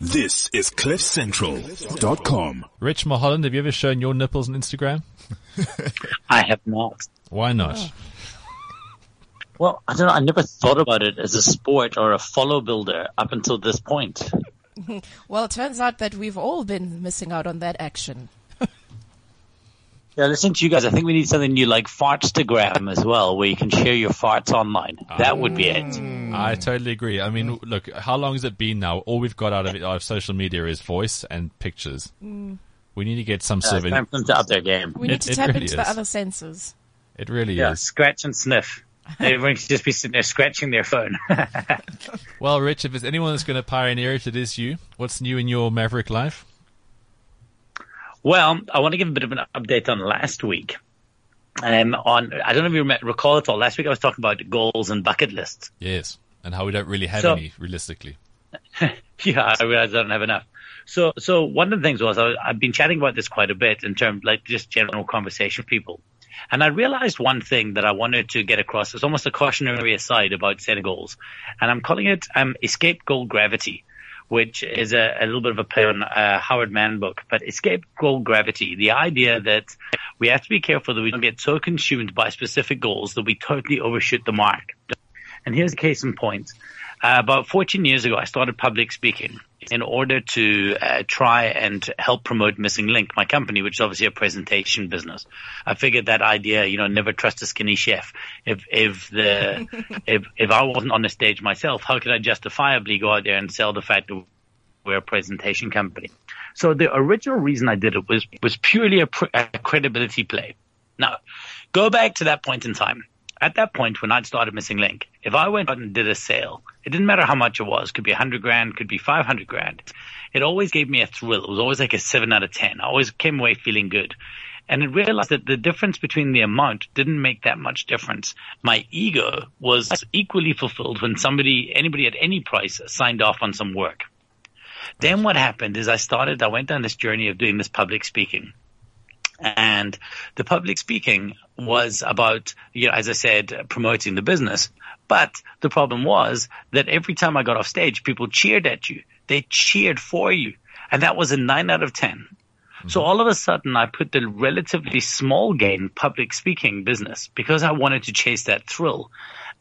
This is CliffCentral.com. Rich Mulholland, have you ever shown your nipples on Instagram? I have not. Why not? Oh. Well, I don't know. I never thought about it as a sport or a follow builder up until this point. Well, it turns out that we've all been missing out on that action. Yeah, listening to you guys, I think we need something new like Fartstagram as well, where you can share your farts online. That would be it. I totally agree. I mean, look, how long has it been now? All we've got out of it, out of social media is voice and pictures. We need to get some Uh, sort of. time for them to up their game. We need It- to tap really into the other senses. It really Yeah, is. scratch and sniff. Everyone should just be sitting there scratching their phone. Well, Rich, if there's anyone that's going to pioneer it, it is you. What's new in your maverick life? Well, I want to give a bit of an update on last week. Um, on I don't know if you rem- recall at all. Last week I was talking about goals and bucket lists. Yes, and how we don't really have So- any, realistically. Yeah, I realize I don't have enough. So, so one of the things was I, I've been chatting about this quite a bit in terms like just general conversation with people, and I realized one thing that I wanted to get across. It's almost a cautionary aside about setting goals, and I'm calling it um, escape goal gravity. Which is a, a little bit of a play on uh, Howard Mann book, but escape goal gravity. The idea that we have to be careful that we don't get so consumed by specific goals that we totally overshoot the mark. And here's a case in point. Uh, about 14 years ago, I started public speaking in order to uh, try and help promote Missing Link, my company, which is obviously a presentation business. I figured that idea, you know, never trust a skinny chef. If if the if if I wasn't on the stage myself, how could I justifiably go out there and sell the fact that we're a presentation company? So the original reason I did it was was purely a, pr- a credibility play. Now, go back to that point in time. At that point, when I'd started Missing Link, if I went out and did a sale, it didn't matter how much it was. Could be a hundred grand, could be five hundred grand. It always gave me a thrill. It was always like a seven out of ten. I always came away feeling good. And I realized that the difference between the amount didn't make that much difference. My ego was equally fulfilled when somebody, anybody at any price signed off on some work. Then what happened is I started, I went down this journey of doing this public speaking. And the public speaking was about, you know, as I said, promoting the business. But the problem was that every time I got off stage, people cheered at you. They cheered for you. And that was a nine out of 10. So mm-hmm. all of a sudden I put the relatively small gain public speaking business because I wanted to chase that thrill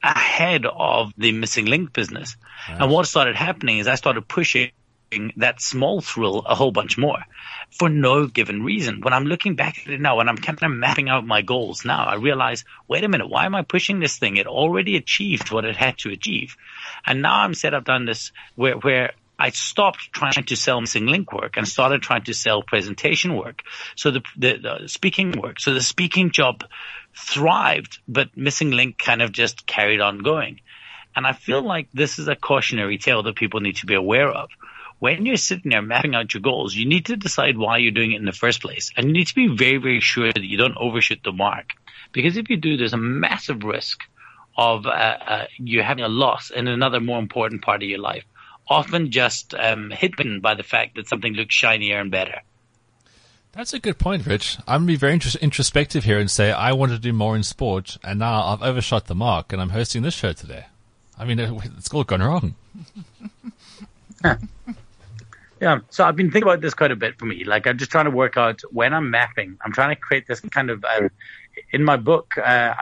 ahead of the missing link business. And what started happening is I started pushing that small thrill a whole bunch more for no given reason. When I'm looking back at it now, when I'm kind of mapping out my goals now, I realize, wait a minute, why am I pushing this thing? It already achieved what it had to achieve. And now I'm set up down this where, where I stopped trying to sell missing link work and started trying to sell presentation work. So the, the, the speaking work. So the speaking job thrived, but missing link kind of just carried on going. And I feel like this is a cautionary tale that people need to be aware of. When you're sitting there mapping out your goals, you need to decide why you're doing it in the first place. And you need to be very, very sure that you don't overshoot the mark. Because if you do, there's a massive risk of uh, uh, you having a loss in another more important part of your life. Often just um, hidden by the fact that something looks shinier and better. That's a good point, Rich. I'm going to be very intros- introspective here and say I want to do more in sport, and now I've overshot the mark, and I'm hosting this show today. I mean, it's all gone wrong. Yeah. So I've been thinking about this quite a bit for me. Like I'm just trying to work out when I'm mapping. I'm trying to create this kind of uh, in my book. Uh,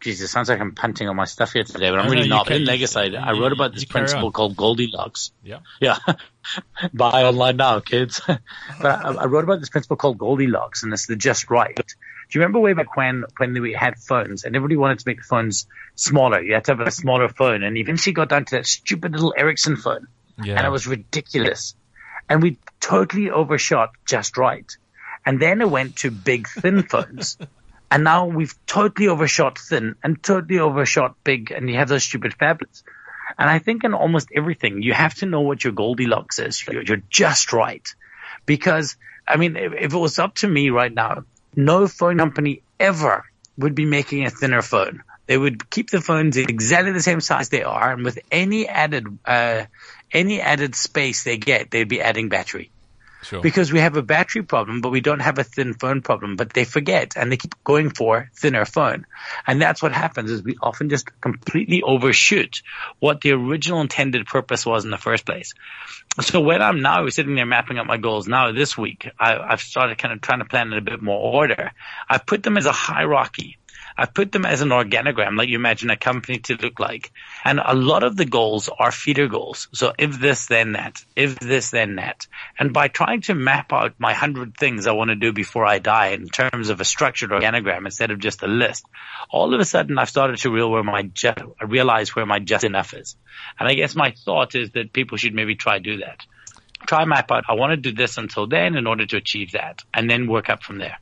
Jesus, sounds like I'm punting on my stuff here today, but I'm No, really not. in Legacy, I wrote about this principle on. called Goldilocks. Yeah. Yeah. Buy online now, kids. but I, I wrote about this principle called Goldilocks, and it's the just right. Do you remember way back when, when we had phones and everybody wanted to make the phones smaller? You had to have a smaller phone and eventually got down to that stupid little Ericsson phone. Yeah. And it was ridiculous. And we totally overshot just right. And then it went to big thin phones. And now we've totally overshot thin and totally overshot big and you have those stupid phablets. And I think in almost everything, you have to know what your Goldilocks is. You're, you're just right. Because, I mean, if, if it was up to me right now, no phone company ever would be making a thinner phone. They would keep the phones exactly the same size they are, and with any added, uh, any added space they get, they'd be adding battery Sure. because we have a battery problem, but we don't have a thin phone problem. But they forget and they keep going for thinner phone, and that's what happens. Is we often just completely overshoot what the original intended purpose was in the first place. so when I'm now sitting there mapping out my goals now this week, I, I've started kind of trying to plan in a bit more order. I've put them as a hierarchy. I've put them as an organogram, like you imagine a company to look like. And a lot of the goals are feeder goals. So if this, then that. If this, then that. And by trying to map out my hundred things I want to do before I die in terms of a structured organogram instead of just a list, all of a sudden I've started to real where my just, realize where my just enough is. And I guess my thought is that people should maybe try do that. Try map out, I want to do this until then in order to achieve that and then work up from there.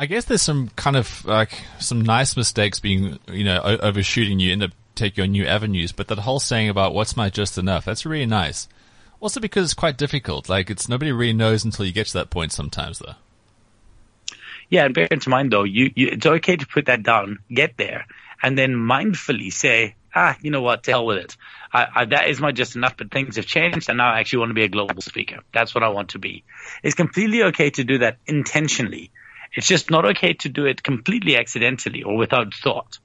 I guess there's some kind of like some nice mistakes being, you know, o- overshooting you end up taking on new avenues. But that whole saying about what's my just enough, that's really nice. Also because it's quite difficult. Like it's nobody really knows until you get to that point sometimes though. Yeah, and bear in mind though, you, you, it's okay to put that down, get there, and then mindfully say, ah, you know what, to hell with it. I, I, that is my just enough, but things have changed and now I actually want to be a global speaker. That's what I want to be. It's completely okay to do that intentionally. It's just not okay to do it completely accidentally or without thought.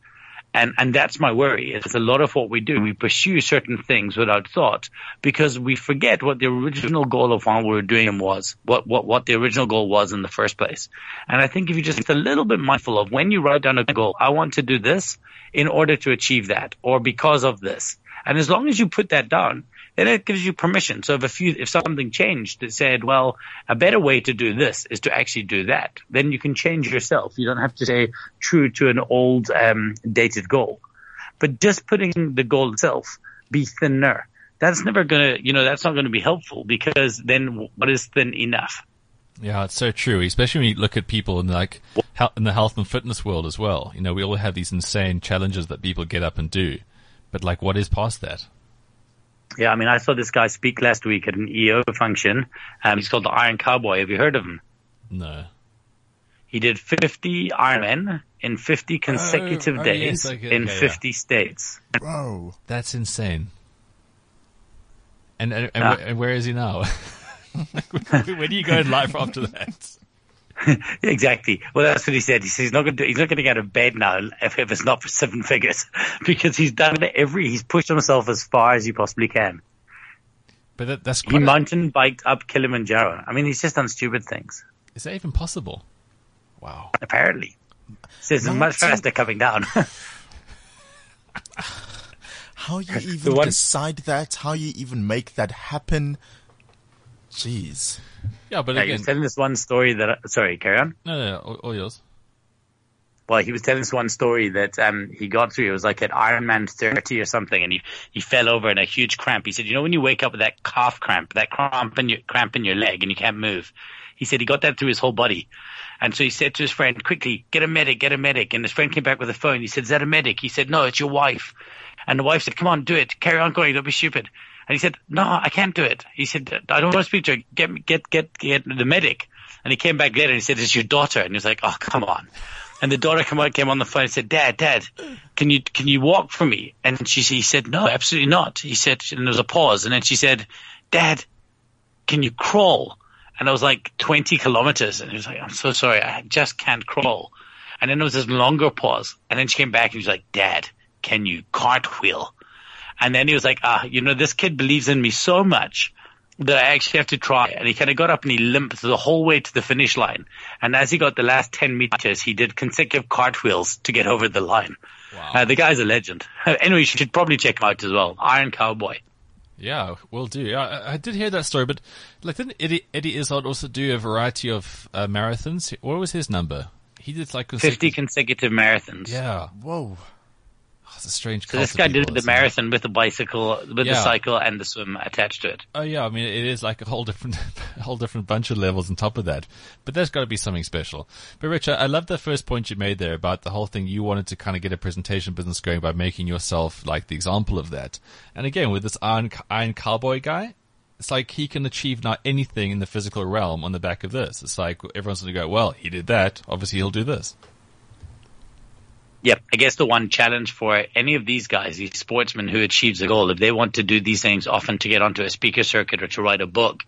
And, and that's my worry. It's a lot of what we do. We pursue certain things without thought because we forget what the original goal of why we were doing them was, what, what, what the original goal was in the first place. And I think if you just a little bit mindful of when you write down a goal, I want to do this in order to achieve that or because of this. And as long as you put that down, then it gives you permission. So if you, if something changed that said, well, a better way to do this is to actually do that, then you can change yourself. You don't have to stay true to an old, um, dated goal. But just putting the goal itself be thinner. That's never gonna, you know, that's not gonna be helpful because then what is thin enough? Yeah, it's so true. Especially when you look at people in like in the health and fitness world as well. You know, we all have these insane challenges that people get up and do, but like, what is past that? Yeah, I mean, I saw this guy speak last week at an EO function. Um, he's called the Iron Cowboy. Have you heard of him? No. He did 50 Ironmen in 50 consecutive oh, days yes, okay, in okay, 50 states. Whoa. That's insane. And and, and, Ah. where, and where is he now? where do you go in life after that? exactly. Well, that's what he said. He he's not going to. He's not going to get out of bed now if, if it's not for seven figures, because he's done every. He's pushed himself as far as he possibly can. But that, that's He. A, mountain biked up Kilimanjaro. I mean, he's just done stupid things. is that even possible? Wow. Apparently, says it's much faster coming down. How you even one- decide that? How you even make that happen? Jeez. Yeah, but Yeah, he was telling this one story that. Sorry, carry on. no, no, no, all, all yours. Well, he was telling this one story that um, he got through. It was like at Ironman 30 or something, and he he fell over in a huge cramp. He said, "You know, when you wake up with that calf cramp, that cramp in your cramp in your leg, and you can't move." He said he got that through his whole body, and so he said to his friend, "Quickly, get a medic, get a medic." And his friend came back with a phone. He said, "Is that a medic?" He said, "No, it's your wife." And the wife said, "Come on, do it. Carry on going. Don't be stupid." And he said, "No, I can't do it." He said, "I don't want to speak to her. Get get get get the medic." And he came back later and he said, "It's your daughter." And he was like, "Oh, come on." And the daughter came came on the phone and said, Dad, Dad, can you, can you walk for me? And she, he said, no, absolutely not. He said, and there was a pause. And then she said, Dad, can you crawl? And I was like 20 kilometers. And he was like, I'm so sorry. I just can't crawl. And then there was this longer pause. And then she came back and he was like, Dad, can you cartwheel? And then he was like, ah, you know, this kid believes in me so much that I actually have to try. And he kind of got up and he limped the whole way to the finish line. And as he got the last 10 meters, he did consecutive cartwheels to get over the line. Wow. Uh, the guy's a legend. Anyway, you should probably check him out as well. Iron Cowboy. Yeah, will do. I, I did hear that story, but like, didn't Eddie, Eddie Izzard also do a variety of uh, marathons? What was his number? He did like 50 consecutive marathons. Yeah, Whoa. Oh, it's a strange. So this guy people, did the isn't it? marathon with the bicycle, with the cycle and the swim attached to it. Oh yeah, I mean it is like a whole different, a whole different bunch of levels on top of that. But there's got to be something special. But Rich, I, I love the first point you made there about the whole thing. You wanted to kind of get a presentation business going by making yourself like the example of that. And again, with this iron, iron cowboy guy, it's like he can achieve now anything in the physical realm on the back of this. It's like everyone's going to go, well, he did that. Obviously, he'll do this. Yep. I guess the one challenge for any of these guys, these sportsmen who achieves a goal, if they want to do these things often to get onto a speaker circuit or to write a book,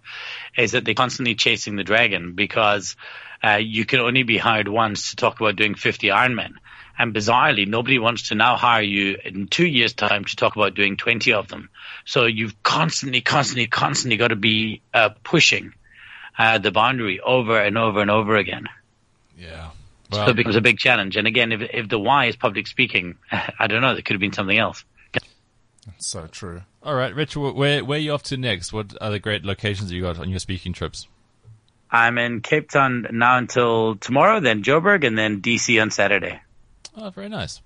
is that they're constantly chasing the dragon because uh, you can only be hired once to talk about doing 50 Ironmen. And bizarrely, nobody wants to now hire you in two years time to talk about doing 20 of them. So you've constantly, constantly, constantly got to be uh, pushing uh, the boundary over and over and over again. Yeah. So it becomes a big challenge. And again, if, if the why is public speaking, I don't know, there could have been something else. That's So true. all right, Rich, where where are you off to next? What other great locations have you got on your speaking trips? I'm in Cape Town now until tomorrow, then Joburg, and then DC on Saturday. Oh, very nice.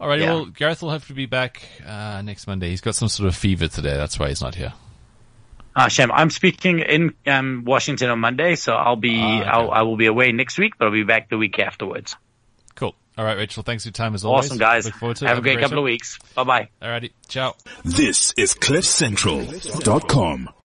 All right, Yeah. well, Gareth will have to be back uh, next Monday. He's got some sort of fever today. That's why he's not here. Ah, Shem, I'm speaking in um, Washington on Monday, so I'll be Ah, okay. I'll, I will be away next week, but I'll be back the week afterwards. Cool. All right, Rachel, thanks for your time as always. Awesome, guys. Look forward to it. Have a great couple show. of weeks. Bye bye. All righty. Ciao. This is CliffCentral.com.